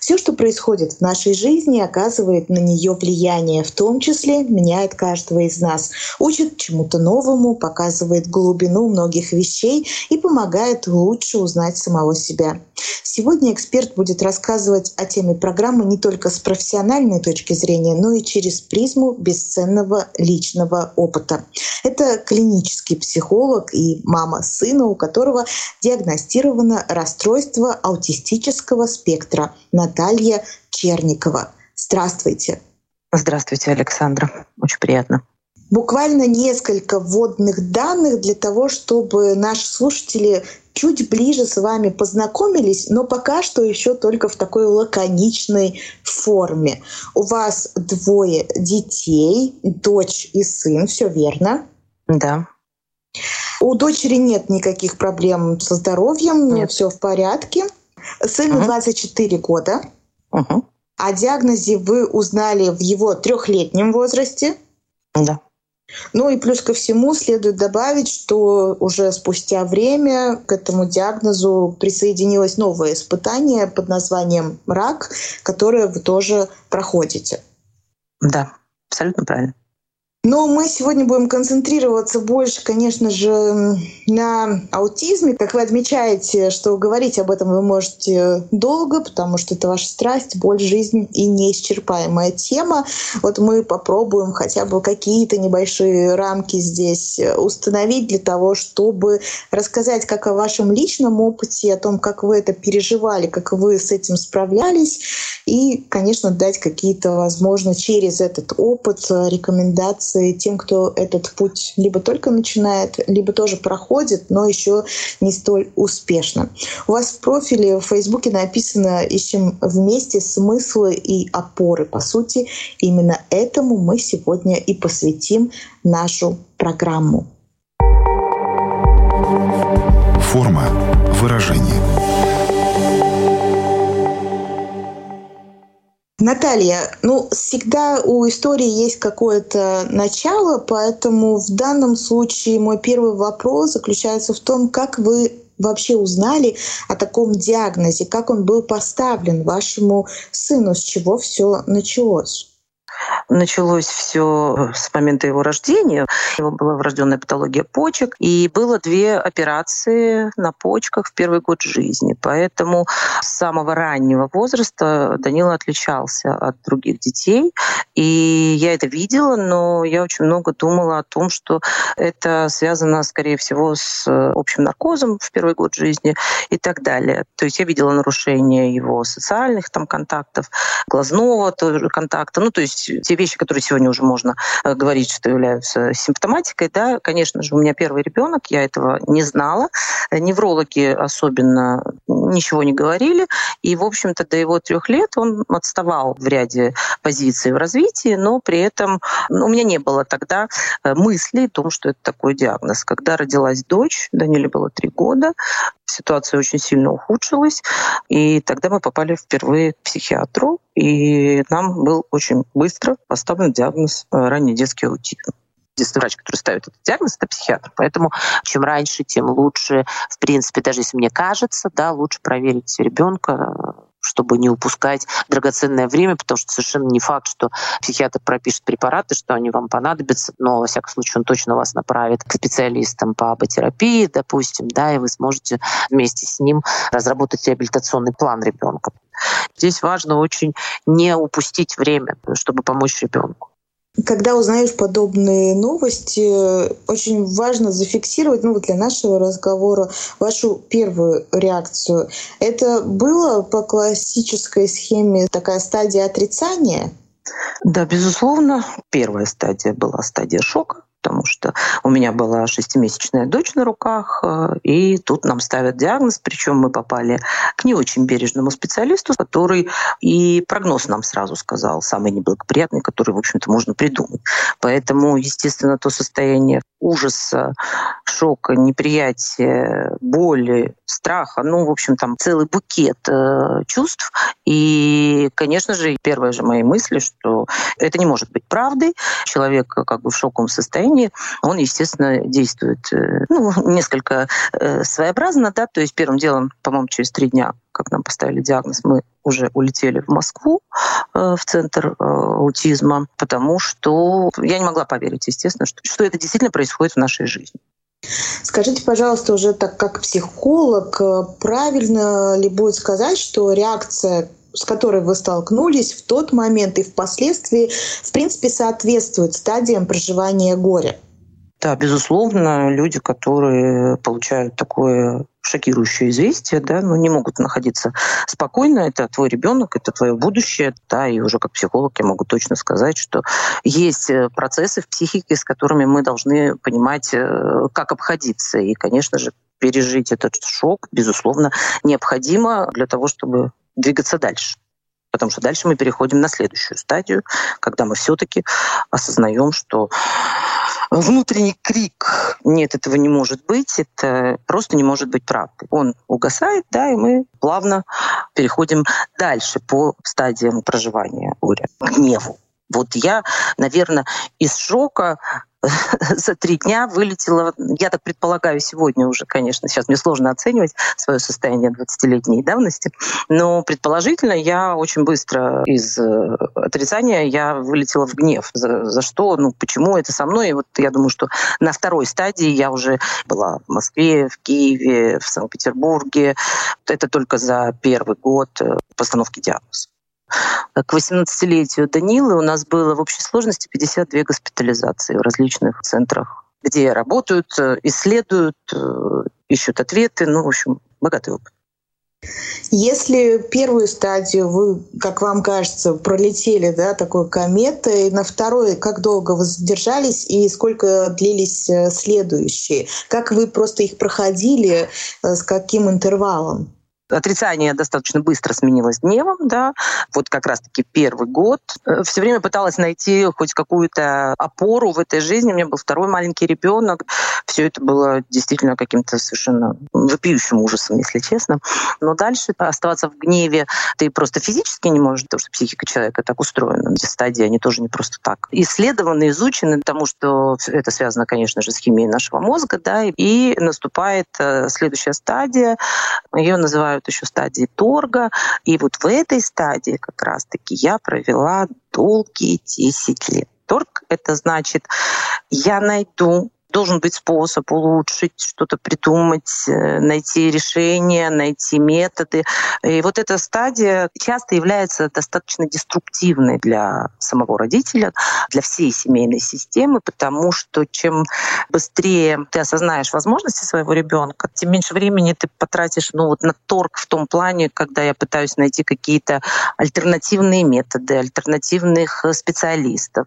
Все, что происходит в нашей жизни, оказывает на нее влияние, в том числе меняет каждого из нас, учит чему-то новому, показывает глубину многих вещей и помогает лучше узнать самого себя. Сегодня эксперт будет рассказывать о теме программы не только с профессиональной точки зрения, но и через призму бесценного личного опыта. Это клинический психолог и мама сына, у которого диагностировано расстройство аутистического спектра Наталья Черникова. Здравствуйте. Здравствуйте, Александра. Очень приятно буквально несколько вводных данных для того, чтобы наши слушатели чуть ближе с вами познакомились, но пока что еще только в такой лаконичной форме. У вас двое детей, дочь и сын, все верно? Да. У дочери нет никаких проблем со здоровьем, нет. все в порядке. Сыну угу. 24 года. Угу. О диагнозе вы узнали в его трехлетнем возрасте. Да. Ну и плюс ко всему следует добавить, что уже спустя время к этому диагнозу присоединилось новое испытание под названием рак, которое вы тоже проходите. Да, абсолютно правильно. Но мы сегодня будем концентрироваться больше, конечно же, на аутизме. Как вы отмечаете, что говорить об этом вы можете долго, потому что это ваша страсть, боль, жизнь и неисчерпаемая тема. Вот мы попробуем хотя бы какие-то небольшие рамки здесь установить для того, чтобы рассказать как о вашем личном опыте, о том, как вы это переживали, как вы с этим справлялись, и, конечно, дать какие-то, возможно, через этот опыт рекомендации информации тем, кто этот путь либо только начинает, либо тоже проходит, но еще не столь успешно. У вас в профиле в Фейсбуке написано «Ищем вместе смыслы и опоры». По сути, именно этому мы сегодня и посвятим нашу программу. Форма выражения. Наталья, ну, всегда у истории есть какое-то начало, поэтому в данном случае мой первый вопрос заключается в том, как вы вообще узнали о таком диагнозе, как он был поставлен вашему сыну, с чего все началось? Началось все с момента его рождения. У него была врожденная патология почек, и было две операции на почках в первый год жизни. Поэтому с самого раннего возраста Данила отличался от других детей. И я это видела, но я очень много думала о том, что это связано, скорее всего, с общим наркозом в первый год жизни и так далее. То есть я видела нарушение его социальных там, контактов, глазного тоже контакта. Ну, то есть те вещи, которые сегодня уже можно э, говорить, что являются симптоматикой, да, конечно же, у меня первый ребенок, я этого не знала. Неврологи особенно ничего не говорили. И, в общем-то, до его трех лет он отставал в ряде позиций в развитии, но при этом ну, у меня не было тогда э, мысли о том, что это такой диагноз. Когда родилась дочь, Даниле было три года, ситуация очень сильно ухудшилась, и тогда мы попали впервые к психиатру, и нам был очень быстро поставлен диагноз э, ранний детский аутизм единственный врач, который ставит этот диагноз, это психиатр. Поэтому чем раньше, тем лучше. В принципе, даже если мне кажется, да, лучше проверить ребенка чтобы не упускать драгоценное время, потому что совершенно не факт, что психиатр пропишет препараты, что они вам понадобятся, но, во всяком случае, он точно вас направит к специалистам по аботерапии, допустим, да, и вы сможете вместе с ним разработать реабилитационный план ребенка. Здесь важно очень не упустить время, чтобы помочь ребенку. Когда узнаешь подобные новости, очень важно зафиксировать, ну вот для нашего разговора, вашу первую реакцию. Это было по классической схеме такая стадия отрицания? Да, безусловно, первая стадия была стадия шока. Потому что у меня была шестимесячная дочь на руках, э, и тут нам ставят диагноз, причем мы попали к не очень бережному специалисту, который и прогноз нам сразу сказал, самый неблагоприятный, который, в общем-то, можно придумать. Поэтому, естественно, то состояние ужаса, шока, неприятия, боли, страха, ну, в общем, там целый букет э, чувств. И, конечно же, первые же мои мысли, что это не может быть правдой. Человек как бы в шоковом состоянии, он, естественно, действует э, ну, несколько э, своеобразно, да, то есть первым делом, по-моему, через три дня как нам поставили диагноз, мы уже улетели в Москву, э, в центр аутизма, потому что я не могла поверить, естественно, что, что это действительно происходит в нашей жизни. Скажите, пожалуйста, уже так как психолог, правильно ли будет сказать, что реакция с которой вы столкнулись в тот момент и впоследствии, в принципе, соответствует стадиям проживания горя? Да, безусловно, люди, которые получают такое шокирующее известие, да, но не могут находиться спокойно. Это твой ребенок, это твое будущее, да, и уже как психолог я могу точно сказать, что есть э, процессы в психике, с которыми мы должны понимать, э, как обходиться. И, конечно же, пережить этот шок, безусловно, необходимо для того, чтобы двигаться дальше. Потому что дальше мы переходим на следующую стадию, когда мы все-таки осознаем, что внутренний крик «нет, этого не может быть», это просто не может быть правдой. Он угасает, да, и мы плавно переходим дальше по стадиям проживания горя, гневу. Вот я, наверное, из шока за три дня вылетела, я так предполагаю, сегодня уже, конечно, сейчас мне сложно оценивать свое состояние 20-летней давности, но предположительно я очень быстро из э, отрицания я вылетела в гнев. За, за что, ну почему это со мной? И вот я думаю, что на второй стадии я уже была в Москве, в Киеве, в Санкт-Петербурге. Это только за первый год э, постановки диагноза. К 18-летию Данилы у нас было в общей сложности 52 госпитализации в различных центрах, где работают, э, исследуют, э, ищут ответы. Ну, в общем, богатый опыт. Если первую стадию вы, как вам кажется, пролетели, да, такой кометой, на второй как долго вы задержались и сколько длились э, следующие? Как вы просто их проходили, с каким интервалом? Отрицание достаточно быстро сменилось гневом, да. Вот как раз-таки первый год. Э, Все время пыталась найти хоть какую-то опору в этой жизни. У меня был второй маленький ребенок. Все это было действительно каким-то совершенно вопиющим ужасом, если честно. Но дальше оставаться в гневе ты просто физически не можешь, потому что психика человека так устроена. Эти стадии, они тоже не просто так. Исследованы, изучены, потому что это связано, конечно же, с химией нашего мозга, да, и наступает э, следующая стадия. Ее называют называют еще стадии торга. И вот в этой стадии как раз-таки я провела долгие 10 лет. Торг — это значит, я найду должен быть способ улучшить, что-то придумать, э, найти решения, найти методы. И вот эта стадия часто является достаточно деструктивной для самого родителя, для всей семейной системы, потому что чем быстрее ты осознаешь возможности своего ребенка, тем меньше времени ты потратишь ну, вот на торг в том плане, когда я пытаюсь найти какие-то альтернативные методы, альтернативных э, специалистов.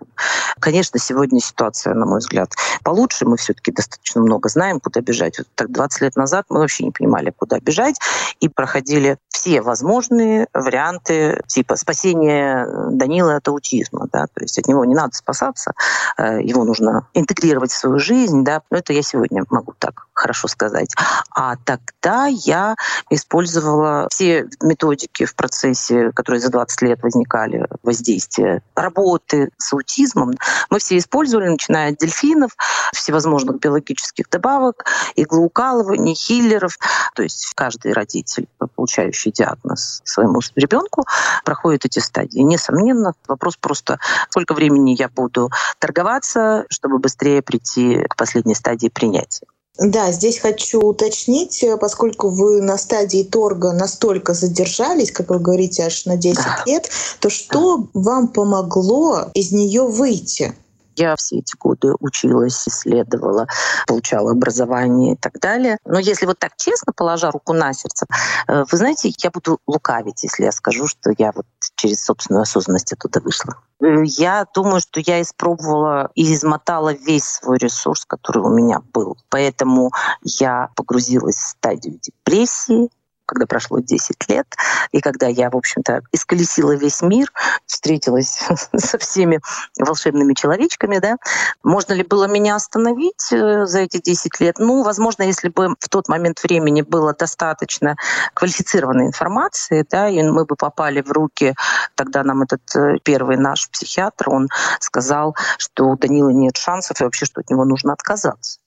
Конечно, сегодня ситуация, на мой взгляд, получше. Мы мы все-таки достаточно много знаем, куда бежать. Вот так 20 лет назад мы вообще не понимали, куда бежать, и проходили все возможные варианты типа спасения Данила от аутизма. Да? То есть от него не надо спасаться, э, его нужно интегрировать в свою жизнь. Да? Но это я сегодня могу так хорошо сказать. А тогда я использовала все методики в процессе, которые за 20 лет возникали, воздействия работы с аутизмом. Мы все использовали, начиная от дельфинов, всевозможных биологических добавок, иглоукалываний, хиллеров. То есть каждый родитель, получающий диагноз своему ребенку, проходит эти стадии. Несомненно, вопрос просто, сколько времени я буду торговаться, чтобы быстрее прийти к последней стадии принятия. Да, здесь хочу уточнить, поскольку вы на стадии торга настолько задержались, как вы говорите, аж на 10 да. лет, то что да. вам помогло из нее выйти? Я все эти годы училась, исследовала, получала образование и так далее. Но если вот так честно, положа руку на сердце, э, вы знаете, я буду лукавить, если я скажу, что я вот через собственную осознанность оттуда вышла. Э, я думаю, что я испробовала и измотала весь свой ресурс, который у меня был. Поэтому я погрузилась в стадию депрессии, когда прошло 10 лет, и когда я, в общем-то, исколесила весь мир, встретилась со всеми волшебными человечками, да, можно ли было меня остановить э, за эти 10 лет? Ну, возможно, если бы в тот момент времени было достаточно квалифицированной информации, да, и мы бы попали в руки, тогда нам этот э, первый наш психиатр, он сказал, что у Данила нет шансов и вообще, что от него нужно отказаться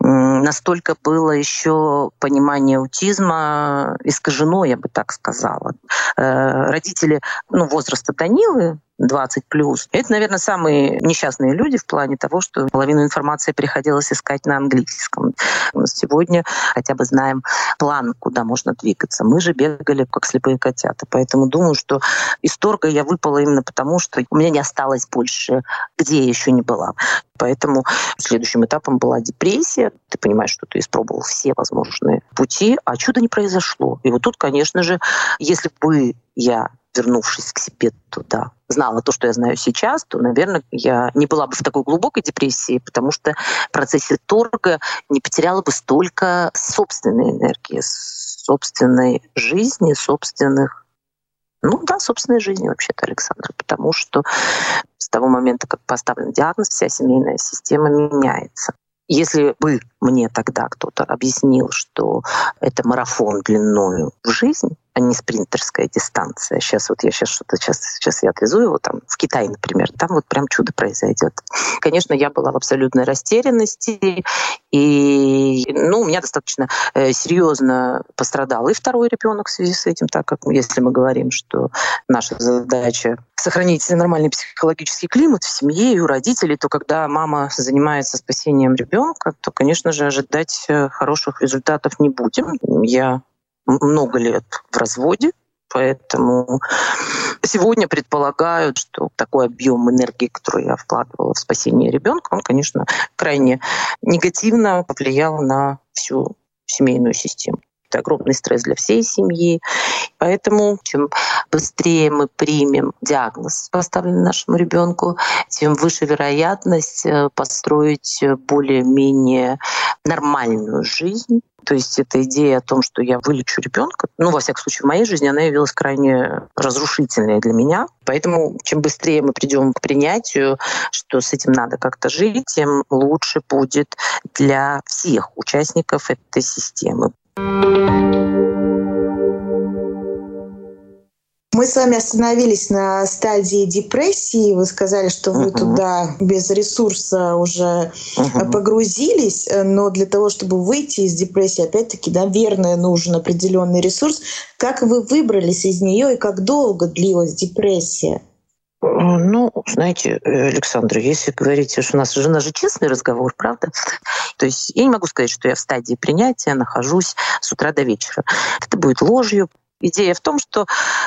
настолько было еще понимание аутизма искажено, я бы так сказала. Э, родители ну, возраста Данилы, 20 плюс. Это, наверное, самые несчастные люди в плане того, что половину информации приходилось искать на английском. Сегодня хотя бы знаем план, куда можно двигаться. Мы же бегали как слепые котята. Поэтому думаю, что из торга я выпала именно потому, что у меня не осталось больше, где я еще не была. Поэтому следующим этапом была депрессия. Ты понимаешь, что ты испробовал все возможные пути, а чудо не произошло. И вот тут, конечно же, если бы я вернувшись к себе туда, знала то, что я знаю сейчас, то, наверное, я не была бы в такой глубокой депрессии, потому что в процессе торга не потеряла бы столько собственной энергии, собственной жизни, собственных ну да, собственной жизни вообще-то, Александр, потому что с того момента, как поставлен диагноз, вся семейная система меняется. Если бы мне тогда кто-то объяснил, что это марафон длиною в жизнь, а не спринтерская дистанция. Сейчас вот я сейчас что-то сейчас, сейчас я отвезу его там в Китай, например, там вот прям чудо произойдет. Конечно, я была в абсолютной растерянности, и ну, у меня достаточно э, серьезно пострадал и второй ребенок в связи с этим, так как если мы говорим, что наша задача сохранить нормальный психологический климат в семье и у родителей, то когда мама занимается спасением ребенка, то, конечно же, ожидать э, хороших результатов не будем. Я много лет в разводе, Поэтому сегодня предполагают, что такой объем энергии, который я вкладывала в спасение ребенка, он, конечно, крайне негативно повлиял на всю семейную систему. Это огромный стресс для всей семьи. Поэтому чем быстрее мы примем диагноз, поставленный нашему ребенку, тем выше вероятность э, построить более-менее нормальную жизнь, то есть эта идея о том, что я вылечу ребенка, ну, во всяком случае, в моей жизни она явилась крайне разрушительной для меня. Поэтому чем быстрее мы придем к принятию, что с этим надо как-то жить, тем лучше будет для всех участников этой системы. Мы с вами остановились на стадии депрессии. Вы сказали, что вы uh-huh. туда без ресурса уже uh-huh. погрузились, но для того, чтобы выйти из депрессии, опять-таки, наверное, нужен определенный ресурс. Как вы выбрались из нее и как долго длилась депрессия? Ну, знаете, Александр, если говорить, что у нас же, у нас же честный разговор, правда? То есть я не могу сказать, что я в стадии принятия нахожусь с утра до вечера. Это будет ложью, Идея в том, что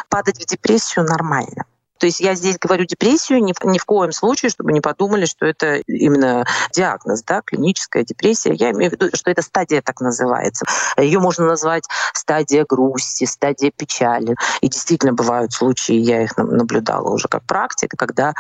падать в депрессию нормально. То есть я здесь говорю депрессию ни в, ни в коем случае, чтобы не подумали, что это именно диагноз, да, клиническая депрессия. Я имею в виду, что это стадия так называется. Ее можно назвать стадия грусти, стадия печали. И действительно бывают случаи, я их наблюдала уже как практика, когда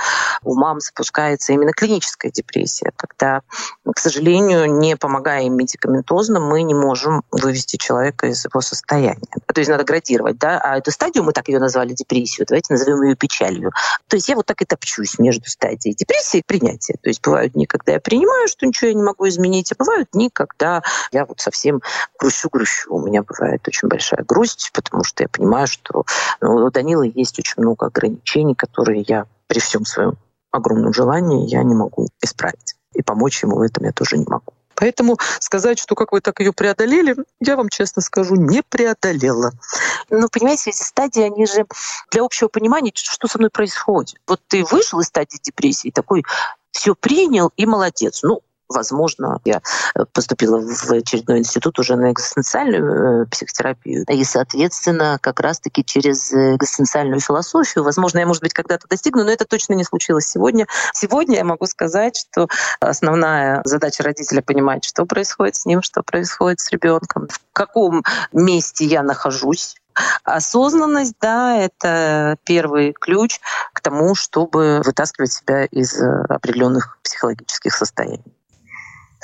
у мам запускается именно клиническая депрессия, когда, к сожалению, не помогая им медикаментозно, мы не можем вывести человека из его состояния. То есть надо градировать, да, а эту стадию мы так ее назвали депрессию, давайте назовем ее печаль печалью. То есть я вот так и топчусь между стадией депрессии и принятия. То есть бывают дни, когда я принимаю, что ничего я не могу изменить, а бывают дни, когда я вот совсем грущу-грущу. У меня бывает очень большая грусть, потому что я понимаю, что ну, у Данила есть очень много ограничений, которые я при всем своем огромном желании я не могу исправить. И помочь ему в этом я тоже не могу. Поэтому сказать, что как вы так ее преодолели, я вам честно скажу, не преодолела. Ну, понимаете, эти стадии, они же для общего понимания, что со мной происходит. Вот ты вышел из стадии депрессии, такой все принял и молодец. Ну, возможно, я э, поступила в очередной институт уже на экзистенциальную э, психотерапию. И, соответственно, как раз-таки через экзистенциальную философию, возможно, я, может быть, когда-то достигну, но это точно не случилось сегодня. Сегодня я могу сказать, что основная задача родителя понимать, что происходит с ним, что происходит с ребенком, в каком месте я нахожусь, Осознанность, да, это первый ключ к тому, чтобы вытаскивать себя из определенных психологических состояний.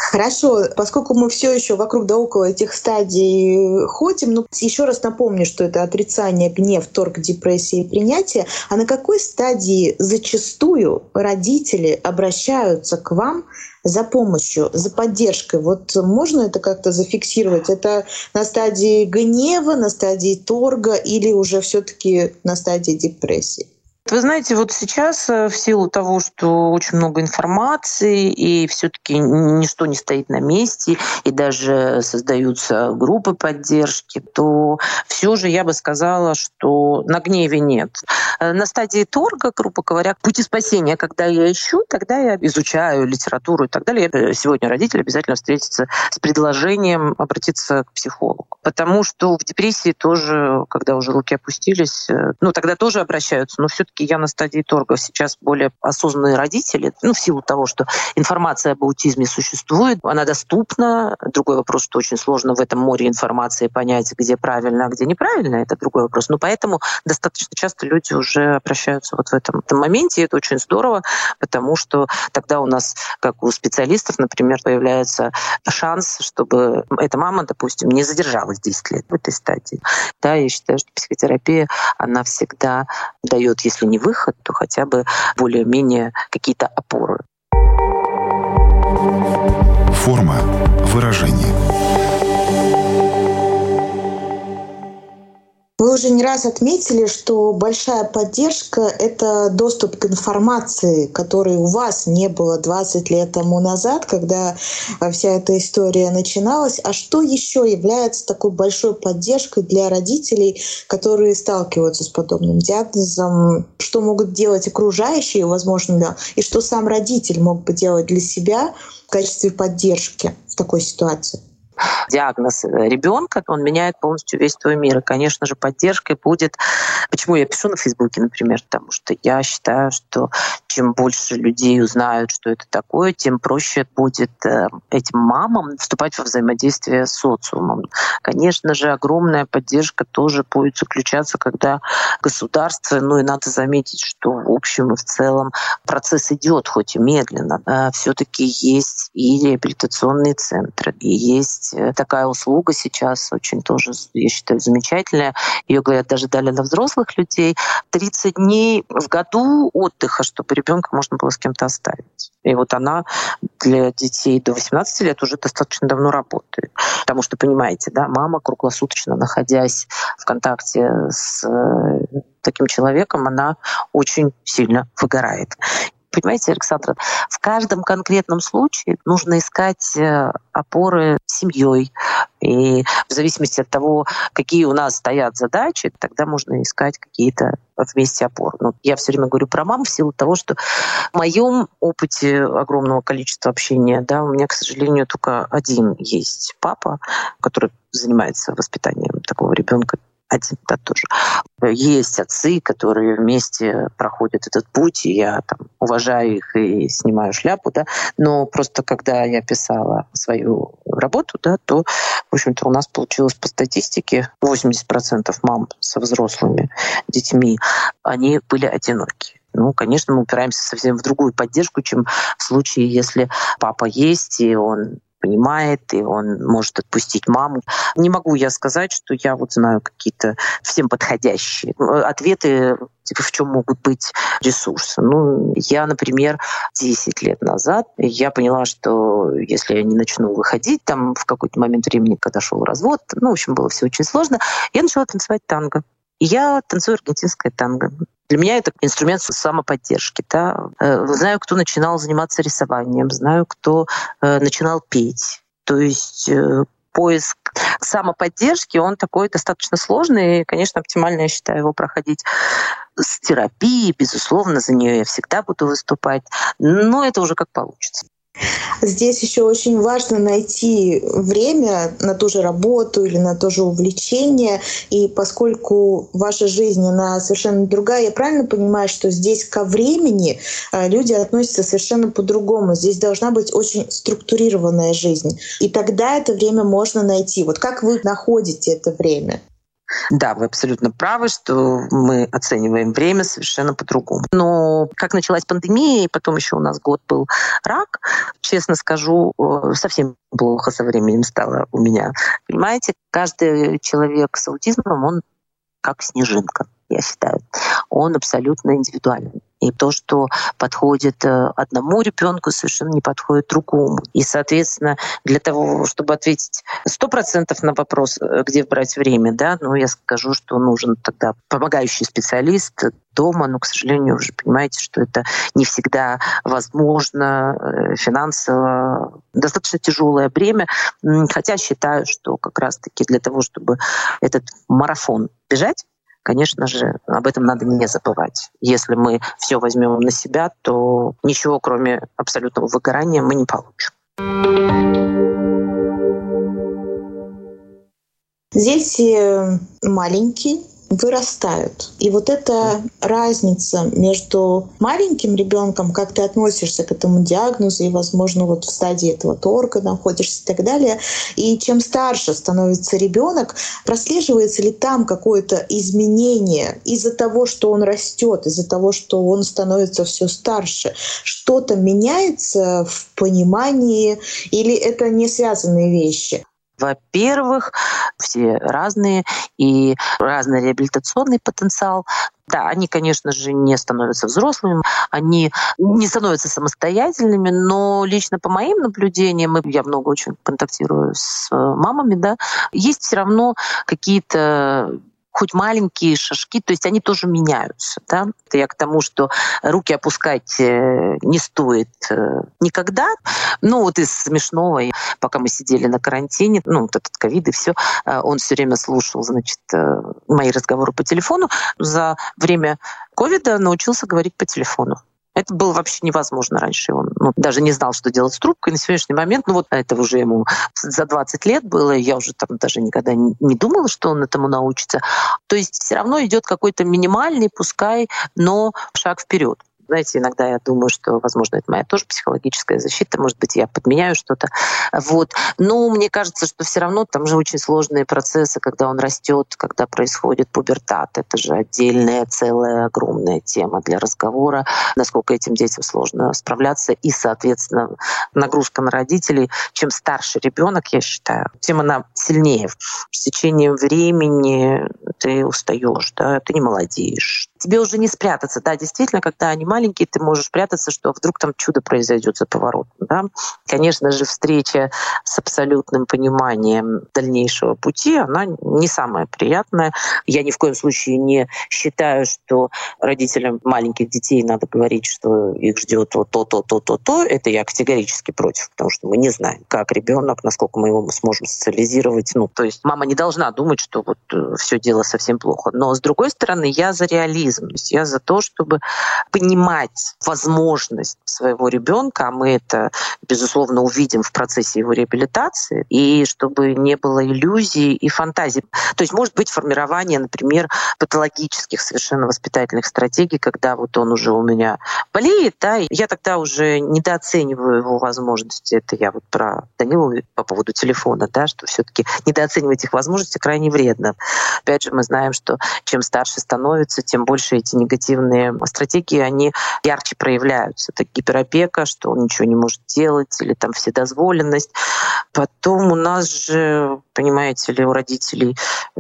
Хорошо, поскольку мы все еще вокруг да около этих стадий ходим, ну, еще раз напомню, что это отрицание, гнев, торг, депрессия и принятие. А на какой стадии зачастую родители обращаются к вам за помощью, за поддержкой. Вот можно это как-то зафиксировать? Это на стадии гнева, на стадии торга или уже все-таки на стадии депрессии? Вы знаете, вот сейчас э, в силу того, что очень много информации и все-таки ничто не стоит на месте, и даже создаются группы поддержки, то все же я бы сказала, что на гневе нет. Э, на стадии торга, грубо говоря, пути спасения, когда я ищу, тогда я изучаю литературу и так далее. Э, сегодня родитель обязательно встретится с предложением обратиться к психологу. Потому что в депрессии тоже, когда уже руки опустились, ну тогда тоже обращаются, но все все-таки я на стадии торга. Сейчас более осознанные родители, ну, в силу того, что информация об аутизме существует, она доступна. Другой вопрос, что очень сложно в этом море информации понять, где правильно, а где неправильно, это другой вопрос. Но поэтому достаточно часто люди уже обращаются вот в этом, этом моменте, и это очень здорово, потому что тогда у нас, как у специалистов, например, появляется шанс, чтобы эта мама, допустим, не задержалась 10 лет в этой стадии. Да, я считаю, что психотерапия, она всегда дает, если если не выход, то хотя бы более-менее какие-то опоры. Форма выражения. Вы уже не раз отметили, что большая поддержка — это доступ к информации, которой у вас не было 20 лет тому назад, когда вся эта история начиналась. А что еще является такой большой поддержкой для родителей, которые сталкиваются с подобным диагнозом? Что могут делать окружающие, возможно, и что сам родитель мог бы делать для себя в качестве поддержки в такой ситуации? Диагноз ребенка, он меняет полностью весь твой мир. И, конечно же, поддержкой будет... Почему я пишу на Фейсбуке, например? Потому что я считаю, что чем больше людей узнают, что это такое, тем проще будет э, этим мамам вступать во взаимодействие с социумом. Конечно же, огромная поддержка тоже будет заключаться, когда государство, ну и надо заметить, что в общем и в целом процесс идет, хоть и медленно, э, все-таки есть и реабилитационные центры, и есть э, такая услуга сейчас, очень тоже, я считаю, замечательная. Ее, говорят, даже дали для взрослых людей. 30 дней в году отдыха, чтобы ребенка можно было с кем-то оставить. И вот она для детей до 18 лет уже достаточно давно работает. Потому что, понимаете, да, мама круглосуточно, находясь в контакте с э, таким человеком, она очень сильно выгорает. Понимаете, Александра, в каждом конкретном случае нужно искать э, опоры семьей. И в зависимости от того, какие у нас стоят задачи, тогда можно искать какие-то вместе опоры. Но я все время говорю про мам в силу того, что в моем опыте огромного количества общения, да, у меня, к сожалению, только один есть папа, который занимается воспитанием такого ребенка один, да, тоже. Есть отцы, которые вместе проходят этот путь, и я там уважаю их и снимаю шляпу, да, но просто когда я писала свою работу, да, то, в общем-то, у нас получилось по статистике 80% мам со взрослыми детьми, они были одиноки. Ну, конечно, мы упираемся совсем в другую поддержку, чем в случае, если папа есть, и он понимает, и он может отпустить маму. Не могу я сказать, что я вот знаю какие-то всем подходящие ответы типа, в чем могут быть ресурсы. Ну, я, например, 10 лет назад я поняла, что если я не начну выходить там в какой-то момент времени, когда шел развод, ну, в общем, было все очень сложно, я начала танцевать танго. Я танцую аргентинское танго. Для меня это инструмент самоподдержки. Да? Э, знаю, кто начинал заниматься рисованием, знаю, кто э, начинал петь. То есть э, поиск самоподдержки, он такой достаточно сложный. И, конечно, оптимально, я считаю, его проходить с терапией, безусловно, за нее я всегда буду выступать. Но это уже как получится. Здесь еще очень важно найти время на ту же работу или на то же увлечение. И поскольку ваша жизнь, она совершенно другая, я правильно понимаю, что здесь ко времени э, люди относятся совершенно по-другому. Здесь должна быть очень структурированная жизнь. И тогда это время можно найти. Вот как вы находите это время? Да, вы абсолютно правы, что мы оцениваем время совершенно по-другому. Но как началась пандемия, и потом еще у нас год был рак, честно скажу, э, совсем плохо со временем стало у меня. Понимаете, каждый человек с аутизмом, он как снежинка я считаю, он абсолютно индивидуален. И то, что подходит э, одному ребенку, совершенно не подходит другому. И, соответственно, для того, чтобы ответить сто процентов на вопрос, э, где брать время, да, ну, я скажу, что нужен тогда помогающий специалист дома, но, к сожалению, вы же понимаете, что это не всегда возможно э, финансово. Достаточно тяжелое бремя, хотя считаю, что как раз-таки для того, чтобы этот марафон бежать, конечно же, об этом надо не забывать. Если мы все возьмем на себя, то ничего, кроме абсолютного выгорания, мы не получим. Дети маленькие, вырастают. И вот эта разница между маленьким ребенком, как ты относишься к этому диагнозу, и, возможно, вот в стадии этого торга находишься и так далее, и чем старше становится ребенок, прослеживается ли там какое-то изменение из-за того, что он растет, из-за того, что он становится все старше, что-то меняется в понимании, или это не связанные вещи? Во-первых, все разные и разный реабилитационный потенциал. Да, они, конечно же, не становятся взрослыми, они не становятся самостоятельными, но лично по моим наблюдениям, я много очень контактирую с мамами, да, есть все равно какие-то хоть маленькие шажки, то есть они тоже меняются. Да? Это я к тому, что руки опускать э, не стоит э, никогда. Ну вот из смешного, пока мы сидели на карантине, ну вот этот ковид и все, э, он все время слушал, значит, мои разговоры по телефону. За время ковида научился говорить по телефону. Это было вообще невозможно раньше. Он ну, даже не знал, что делать с трубкой. На сегодняшний момент, ну вот это уже ему за 20 лет было, я уже там даже никогда не думала, что он этому научится. То есть все равно идет какой-то минимальный, пускай, но шаг вперед. Знаете, иногда я думаю, что, возможно, это моя тоже психологическая защита, может быть, я подменяю что-то. Вот. Но мне кажется, что все равно там же очень сложные процессы, когда он растет, когда происходит пубертат. Это же отдельная, целая, огромная тема для разговора, насколько этим детям сложно справляться. И, соответственно, нагрузка на родителей. Чем старше ребенок, я считаю, тем она сильнее. С течением времени ты устаешь, да, ты не молодеешь. Тебе уже не спрятаться. Да, действительно, когда они маленькие, ты можешь прятаться, что вдруг там чудо произойдет за поворотом. Да? Конечно же, встреча с абсолютным пониманием дальнейшего пути, она не самая приятная. Я ни в коем случае не считаю, что родителям маленьких детей надо говорить, что их ждет вот то, то, то, то, то. Это я категорически против, потому что мы не знаем, как ребенок, насколько мы его сможем социализировать. Ну, то есть мама не должна думать, что вот э, все дело совсем плохо. Но с другой стороны, я за реализм. То есть я за то, чтобы понимать возможность своего ребенка, а мы это, безусловно, увидим в процессе его реабилитации, и чтобы не было иллюзий и фантазий. То есть может быть формирование, например, патологических совершенно воспитательных стратегий, когда вот он уже у меня болеет, да, и я тогда уже недооцениваю его возможности. Это я вот про Данилу по поводу телефона, да, что все таки недооценивать их возможности крайне вредно. Опять же, мы знаем, что чем старше становится, тем больше эти негативные стратегии, они ярче проявляются. Это гиперопека, что он ничего не может делать, или там вседозволенность. Потом у нас же, понимаете ли, у родителей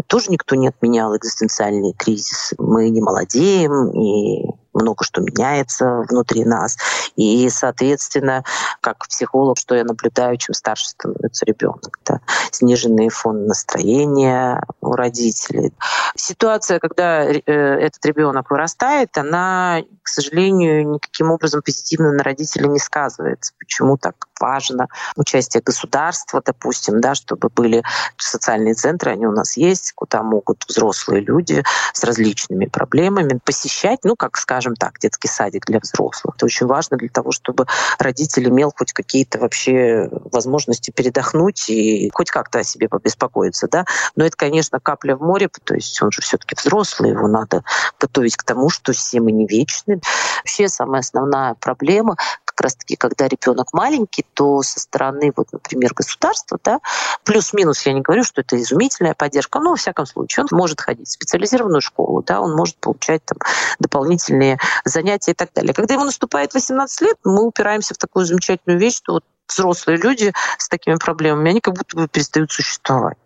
тоже никто не отменял экзистенциальные кризисы. Мы не молодеем, и много что меняется внутри нас. И, соответственно, как психолог, что я наблюдаю, чем старше становится ребенок, да, сниженный фон настроения у родителей. Ситуация, когда э, этот ребенок вырастает, она, к сожалению, никаким образом позитивно на родителей не сказывается. Почему так важно участие государства, допустим, да, чтобы были социальные центры, они у нас есть, куда могут взрослые люди с различными проблемами посещать, ну, как, скажем так, детский садик для взрослых. Это очень важно для того, чтобы родитель имел хоть какие-то вообще возможности передохнуть и хоть как-то о себе побеспокоиться, да. Но это, конечно, капля в море, то есть он же все-таки взрослый, его надо готовить к тому, что все мы не вечны. Вообще самая основная проблема раз-таки, когда ребенок маленький, то со стороны, вот, например, государства, да, плюс-минус, я не говорю, что это изумительная поддержка, но, во всяком случае, он может ходить в специализированную школу, да, он может получать там дополнительные занятия и так далее. Когда ему наступает 18 лет, мы упираемся в такую замечательную вещь, что вот взрослые люди с такими проблемами, они как будто бы перестают существовать.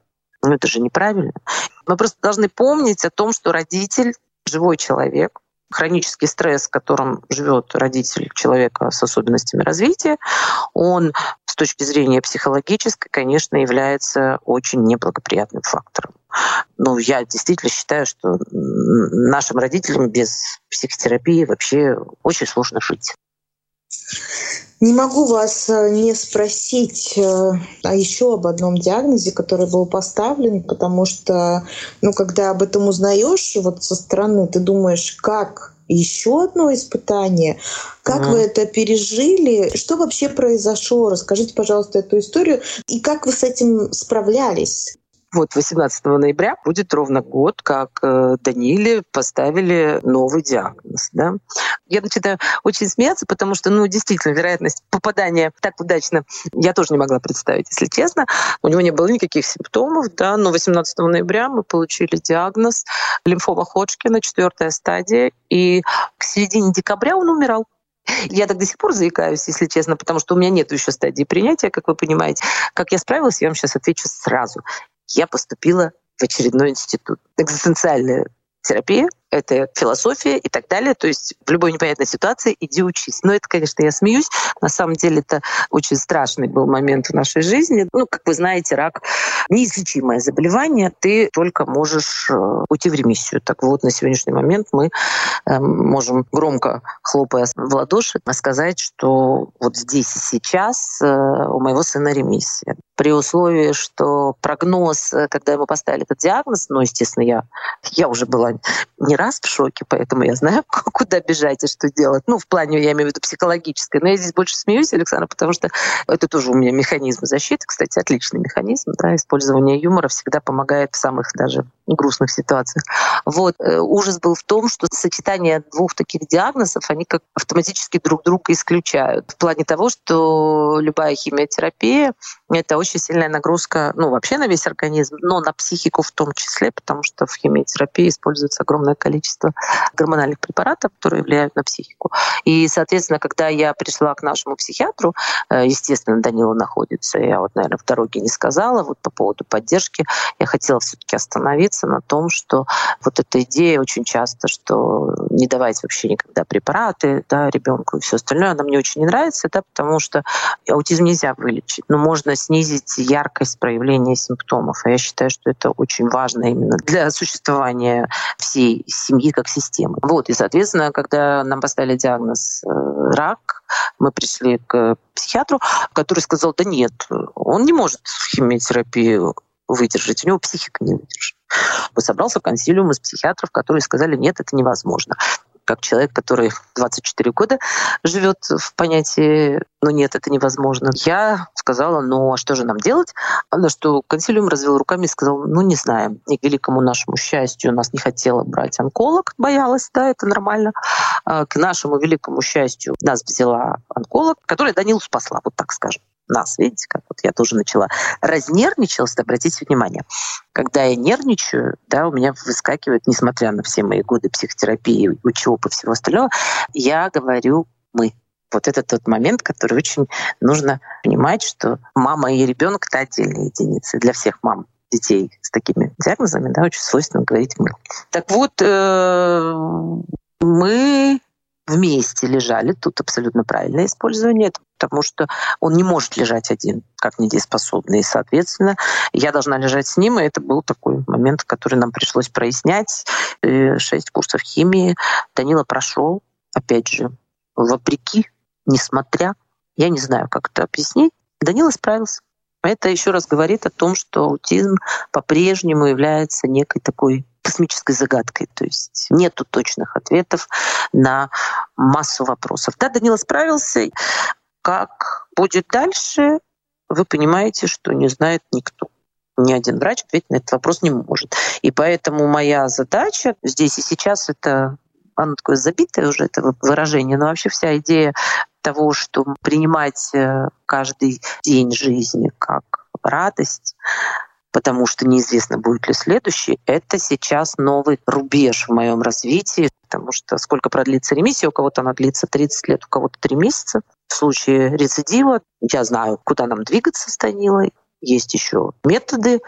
Ну это же неправильно. Мы просто должны помнить о том, что родитель живой человек, хронический стресс, которым живет родитель человека с особенностями развития, он с точки зрения психологической, конечно, является очень неблагоприятным фактором. Но я действительно считаю, что нашим родителям без психотерапии вообще очень сложно жить. Не могу вас э, не спросить э, а еще об одном диагнозе, который был поставлен, потому что, ну, когда об этом узнаешь вот со стороны, ты думаешь, как еще одно испытание. Как mm вы это пережили? Что вообще произошло? Расскажите, пожалуйста, эту историю. И как вы с этим справлялись? Вот 18 ноября будет ровно год, как э, Даниле поставили новый диагноз. Да? Я начинаю очень смеяться, потому что, ну, действительно, вероятность попадания так удачно я тоже не могла представить, если честно. У него не было никаких симптомов, да, но 18 ноября мы получили диагноз лимфома Ходжкина, четвертая стадия, и к середине декабря он умирал. Я так до сих пор заикаюсь, если честно, потому что у меня нет еще стадии принятия, как вы понимаете. Как я справилась, я вам сейчас отвечу сразу я поступила в очередной институт. Экзистенциальная терапия, это философия и так далее. То есть в любой непонятной ситуации иди учись. Но это, конечно, я смеюсь. На самом деле это очень страшный был момент в нашей жизни. Ну, как вы знаете, рак — неизлечимое заболевание. Ты только можешь э, уйти в ремиссию. Так вот, на сегодняшний момент мы э, можем громко, хлопая в ладоши, сказать, что вот здесь и сейчас э, у моего сына ремиссия. При условии, что прогноз, когда ему поставили этот диагноз, ну, естественно, я, я уже была не раз в шоке, поэтому я знаю, куда бежать и что делать. Ну, в плане, я имею в виду психологической. Но я здесь больше смеюсь, Александр, потому что это тоже у меня механизм защиты, кстати, отличный механизм. Да, использование юмора всегда помогает в самых даже грустных ситуациях. Вот. Э, ужас был в том, что сочетание двух таких диагнозов, они как автоматически друг друга исключают. В плане того, что любая химиотерапия — это очень сильная нагрузка, ну, вообще на весь организм, но на психику в том числе, потому что в химиотерапии используется огромное количество гормональных препаратов, которые влияют на психику. И, соответственно, когда я пришла к нашему психиатру, э, естественно, Данила находится, я вот, наверное, в дороге не сказала, вот по поводу поддержки, я хотела все таки остановиться на том, что вот эта идея очень часто, что не давать вообще никогда препараты да, ребенку и все остальное, она мне очень не нравится, да, потому что аутизм нельзя вылечить, но можно снизить яркость проявления симптомов. А я считаю, что это очень важно именно для существования всей семьи как системы. Вот, и, соответственно, когда нам поставили диагноз э, рак, мы пришли к психиатру, который сказал, да нет, он не может химиотерапию выдержать, у него психика не выдержит. Собрался консилиум из психиатров, которые сказали, нет, это невозможно как человек, который 24 года живет в понятии «ну нет, это невозможно». Я сказала, ну а что же нам делать? На что консилиум развел руками и сказал, ну не знаем. И к великому нашему счастью нас не хотела брать онколог, боялась, да, это нормально. А к нашему великому счастью нас взяла онколог, которая Данилу спасла, вот так скажем нас, видите, как вот я тоже начала разнервничалась, обратите внимание. Когда я нервничаю, да, у меня выскакивает, несмотря на все мои годы психотерапии, учебы всего остального, я говорю «мы». Вот это тот момент, который очень нужно понимать, что мама и ребенок это отдельные единицы для всех мам детей с такими диагнозами, да, очень свойственно говорить мы. Так вот, э, мы вместе лежали, тут абсолютно правильное использование, потому что он не может лежать один, как недееспособный. И, соответственно, я должна лежать с ним, и это был такой момент, который нам пришлось прояснять. Э, шесть курсов химии. Данила прошел, опять же, вопреки, несмотря. Я не знаю, как это объяснить. Данила справился. Это еще раз говорит о том, что аутизм по-прежнему является некой такой космической загадкой. То есть нету точных ответов на массу вопросов. Да, Данила справился. Как будет дальше, вы понимаете, что не знает никто. Ни один врач ответить на этот вопрос не может. И поэтому моя задача здесь и сейчас — это оно такое забитое уже, это выражение, но вообще вся идея того, что принимать э, каждый день жизни как радость, потому что неизвестно, будет ли следующий, это сейчас новый рубеж в моем развитии, потому что сколько продлится ремиссия, у кого-то она длится 30 лет, у кого-то 3 месяца. В случае рецидива я знаю, куда нам двигаться с Данилой, есть еще методы,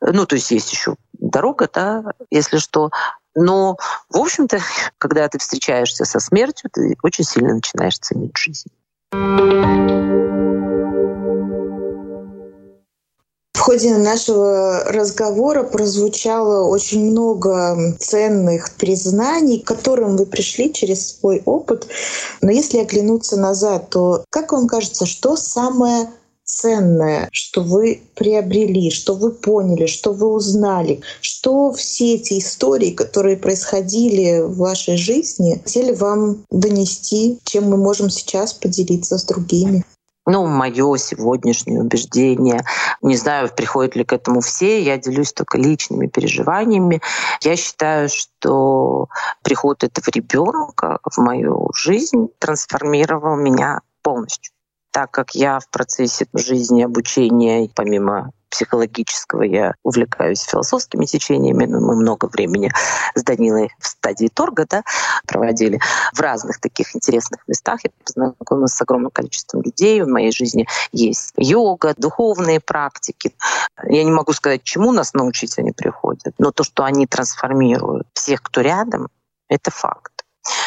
ну, то есть есть еще дорога, да, если что. Но, в общем-то, когда ты встречаешься со смертью, ты очень сильно начинаешь ценить жизнь. В ходе нашего разговора прозвучало очень много ценных признаний, к которым вы пришли через свой опыт. Но если оглянуться назад, то как вам кажется, что самое ценное, что вы приобрели, что вы поняли, что вы узнали, что все эти истории, которые происходили в вашей жизни, хотели вам донести, чем мы можем сейчас поделиться с другими? ну, мое сегодняшнее убеждение. Не знаю, приходят ли к этому все. Я делюсь только личными переживаниями. Я считаю, что приход этого ребенка в мою жизнь трансформировал меня полностью. Так как я в процессе жизни обучения, помимо психологического я увлекаюсь философскими течениями. Мы много времени с Данилой в стадии торга да, проводили в разных таких интересных местах. Я познакомилась с огромным количеством людей. В моей жизни есть йога, духовные практики. Я не могу сказать, чему нас научить они приходят, но то, что они трансформируют всех, кто рядом, это факт.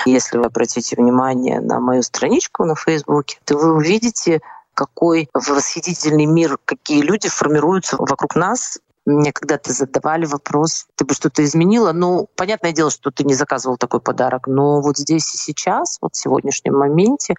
Если вы обратите внимание на мою страничку на Фейсбуке, то вы увидите какой восхитительный мир, какие люди формируются вокруг нас мне когда-то задавали вопрос, ты бы что-то изменила? Ну, понятное дело, что ты не заказывал такой подарок, но вот здесь и сейчас, вот в сегодняшнем моменте,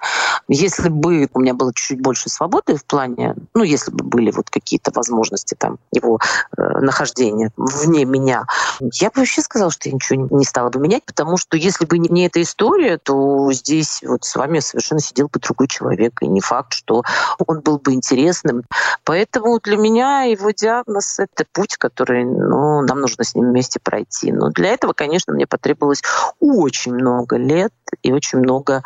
если бы у меня было чуть-чуть больше свободы в плане, ну, если бы были вот какие-то возможности там его э, нахождения вне меня, я бы вообще сказала, что я ничего не стала бы менять, потому что если бы не эта история, то здесь вот с вами совершенно сидел бы другой человек, и не факт, что он был бы интересным. Поэтому для меня его диагноз — это путь, который ну, нам нужно с ним вместе пройти. Но для этого, конечно, мне потребовалось очень много лет и очень много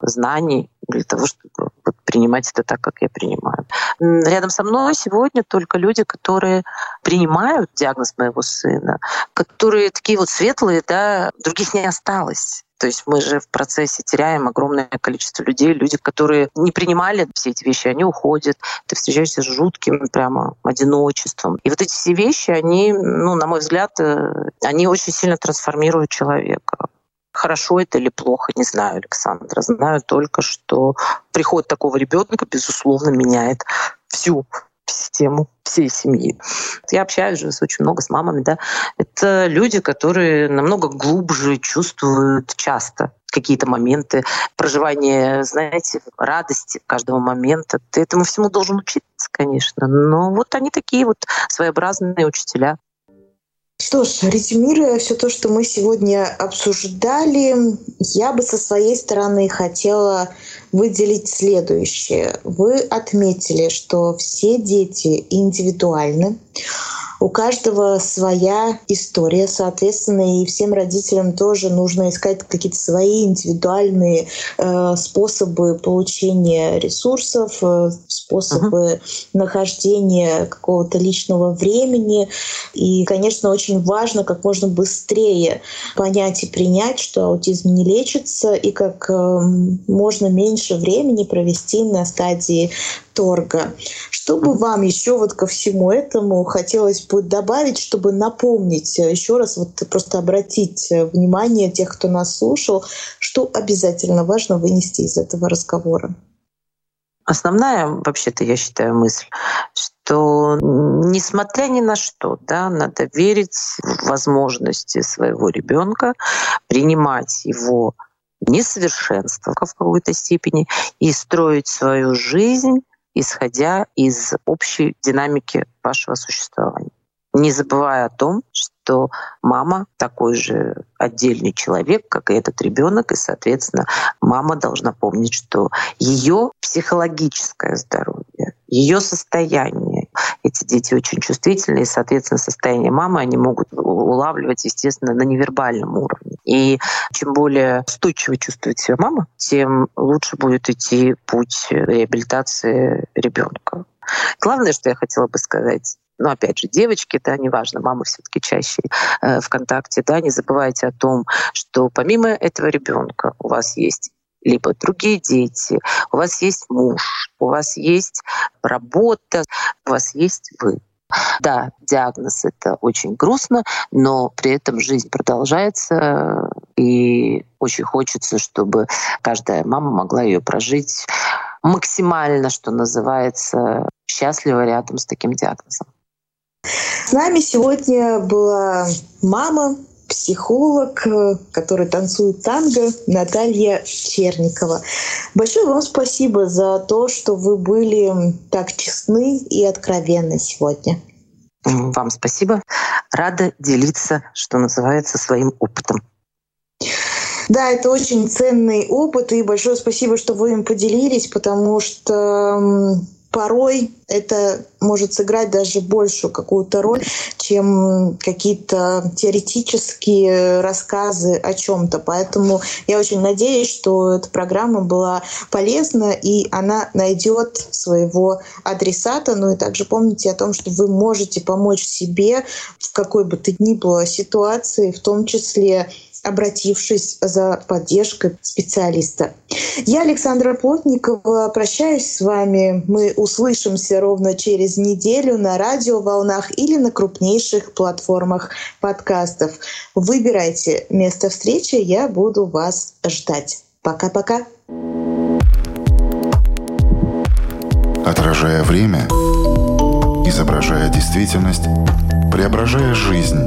знаний для того, чтобы принимать это так, как я принимаю. Рядом со мной сегодня только люди, которые принимают диагноз моего сына, которые такие вот светлые, да, других не осталось. То есть мы же в процессе теряем огромное количество людей, люди, которые не принимали все эти вещи, они уходят. Ты встречаешься с жутким прямо одиночеством. И вот эти все вещи, они, ну, на мой взгляд, э, они очень сильно трансформируют человека. Хорошо это или плохо, не знаю, Александра. Знаю только, что приход такого ребенка, безусловно, меняет всю систему всей семьи. Я общаюсь же очень много с мамами, да. Это люди, которые намного глубже чувствуют часто какие-то моменты проживания, знаете, радости каждого момента. Ты этому всему должен учиться, конечно. Но вот они такие вот своеобразные учителя. Что ж, резюмируя все то, что мы сегодня обсуждали, я бы со своей стороны хотела выделить следующее. Вы отметили, что все дети индивидуальны, у каждого своя история, соответственно, и всем родителям тоже нужно искать какие-то свои индивидуальные э, способы получения ресурсов, э, способы uh-huh. нахождения какого-то личного времени. И, конечно, очень важно как можно быстрее понять и принять, что аутизм не лечится, и как э, можно меньше времени провести на стадии торга. Что бы вам еще вот ко всему этому хотелось бы добавить, чтобы напомнить э, еще раз, вот просто обратить э, внимание тех, кто нас слушал, что обязательно важно вынести из этого разговора? Основная, вообще-то, я считаю, мысль, что несмотря ни на что, да, надо верить в возможности своего ребенка, принимать его несовершенство в какой-то степени и строить свою жизнь исходя из общей динамики вашего существования. Не забывая о том, что мама такой же отдельный человек, как и этот ребенок, и, соответственно, мама должна помнить, что ее психологическое здоровье, ее состояние, эти дети очень чувствительные, и, соответственно, состояние мамы они могут улавливать, естественно, на невербальном уровне. И чем более устойчиво чувствует себя мама, тем лучше будет идти путь реабилитации ребенка. Главное, что я хотела бы сказать, но опять же, девочки, да, неважно, мамы все-таки чаще э, ВКонтакте, да, не забывайте о том, что помимо этого ребенка у вас есть либо другие дети, у вас есть муж, у вас есть работа, у вас есть вы. Да, диагноз это очень грустно, но при этом жизнь продолжается, и очень хочется, чтобы каждая мама могла ее прожить максимально, что называется, счастливо рядом с таким диагнозом. С нами сегодня была мама, психолог, который танцует танго, Наталья Черникова. Большое вам спасибо за то, что вы были так честны и откровенны сегодня. Вам спасибо. Рада делиться, что называется, своим опытом. Да, это очень ценный опыт, и большое спасибо, что вы им поделились, потому что порой это может сыграть даже большую какую-то роль, чем какие-то теоретические рассказы о чем-то. Поэтому я очень надеюсь, что эта программа была полезна и она найдет своего адресата. Ну и также помните о том, что вы можете помочь себе в какой бы то ни было ситуации, в том числе обратившись за поддержкой специалиста. Я, Александра Плотникова, прощаюсь с вами. Мы услышимся ровно через неделю на радиоволнах или на крупнейших платформах подкастов. Выбирайте место встречи, я буду вас ждать. Пока-пока. Отражая время, изображая действительность, преображая жизнь